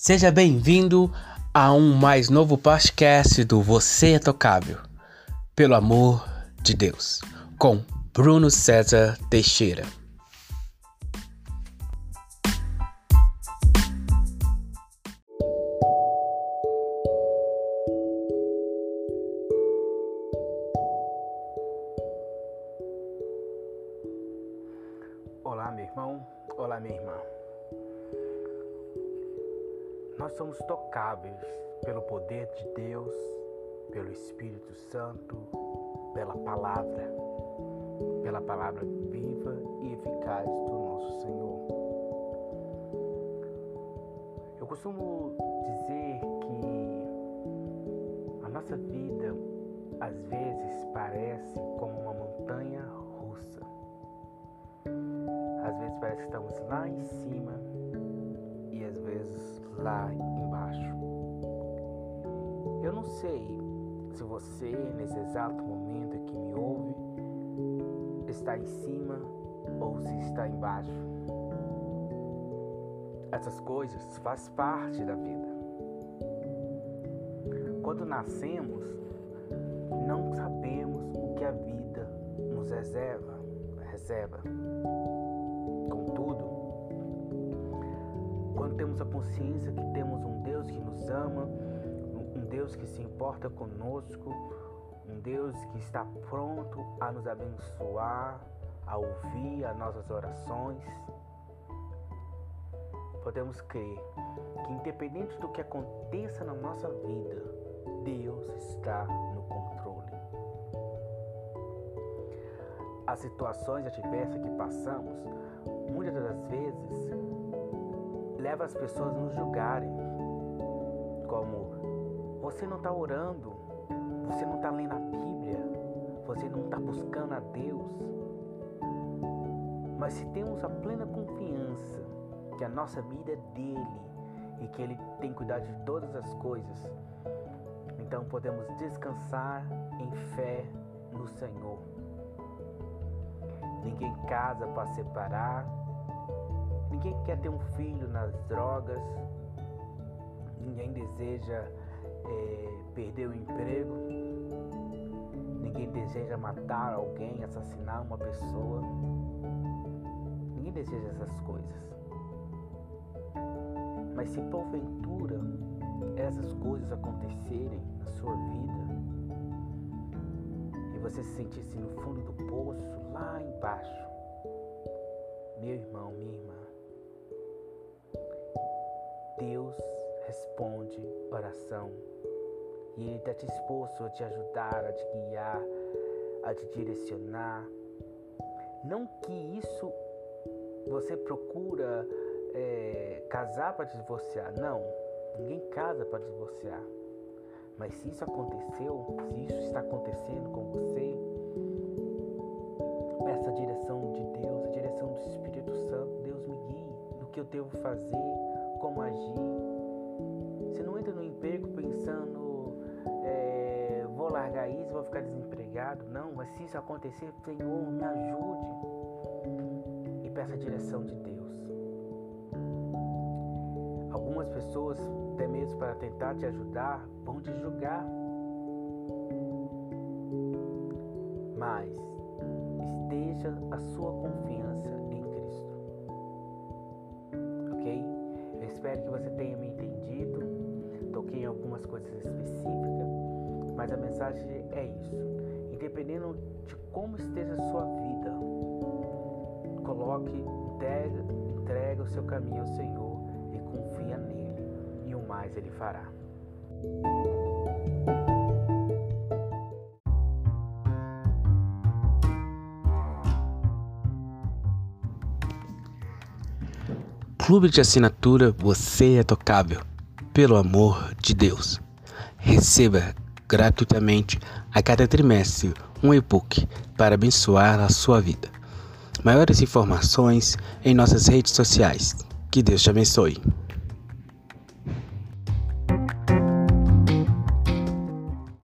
Seja bem-vindo a um mais novo podcast do Você é Tocável, pelo amor de Deus, com Bruno César Teixeira. Olá, meu irmão. Olá, minha irmã. Nós somos tocáveis pelo poder de Deus, pelo Espírito Santo, pela palavra, pela palavra viva e eficaz do nosso Senhor. Eu costumo dizer que a nossa vida às vezes parece como uma montanha russa. Às vezes parece que estamos lá em cima lá embaixo. Eu não sei se você, nesse exato momento que me ouve, está em cima ou se está embaixo. Essas coisas fazem parte da vida. Quando nascemos, não sabemos o que a vida nos reserva. reserva. Temos a consciência que temos um Deus que nos ama, um Deus que se importa conosco, um Deus que está pronto a nos abençoar, a ouvir as nossas orações, podemos crer que, independente do que aconteça na nossa vida, Deus está no controle. As situações adversas que passamos, muitas das vezes, leva as pessoas a nos julgarem, como você não está orando, você não está lendo a Bíblia, você não está buscando a Deus. Mas se temos a plena confiança que a nossa vida é dele e que ele tem cuidado de todas as coisas, então podemos descansar em fé no Senhor. Ninguém casa para separar, ninguém quer ter um filho nas drogas, ninguém deseja é, perder o emprego, ninguém deseja matar alguém, assassinar uma pessoa, ninguém deseja essas coisas. Mas se porventura essas coisas acontecerem na sua vida e você se sentisse no fundo do poço, lá embaixo, meu irmão, minha irmã, Deus responde oração e Ele está disposto a te ajudar, a te guiar, a te direcionar. Não que isso você procura é, casar para divorciar, não. Ninguém casa para divorciar. Mas se isso aconteceu, se isso está acontecendo com você, peça a direção de Deus, a direção do Espírito Santo. Deus me guie no que eu devo fazer, como agir. Você não entra no emprego pensando, é, vou largar isso, vou ficar desempregado. Não, mas se isso acontecer, Senhor, me ajude. E peça a direção de Deus. Algumas pessoas, até mesmo para tentar te ajudar, vão te julgar. Mas esteja a sua confiança espero que você tenha me entendido. Toquei em algumas coisas específicas, mas a mensagem é isso. Independente de como esteja a sua vida, coloque, entrega, entrega o seu caminho ao Senhor e confia nele, e o mais ele fará. Clube de assinatura Você é Tocável, pelo amor de Deus. Receba gratuitamente a cada trimestre um e-book para abençoar a sua vida. Maiores informações em nossas redes sociais. Que Deus te abençoe.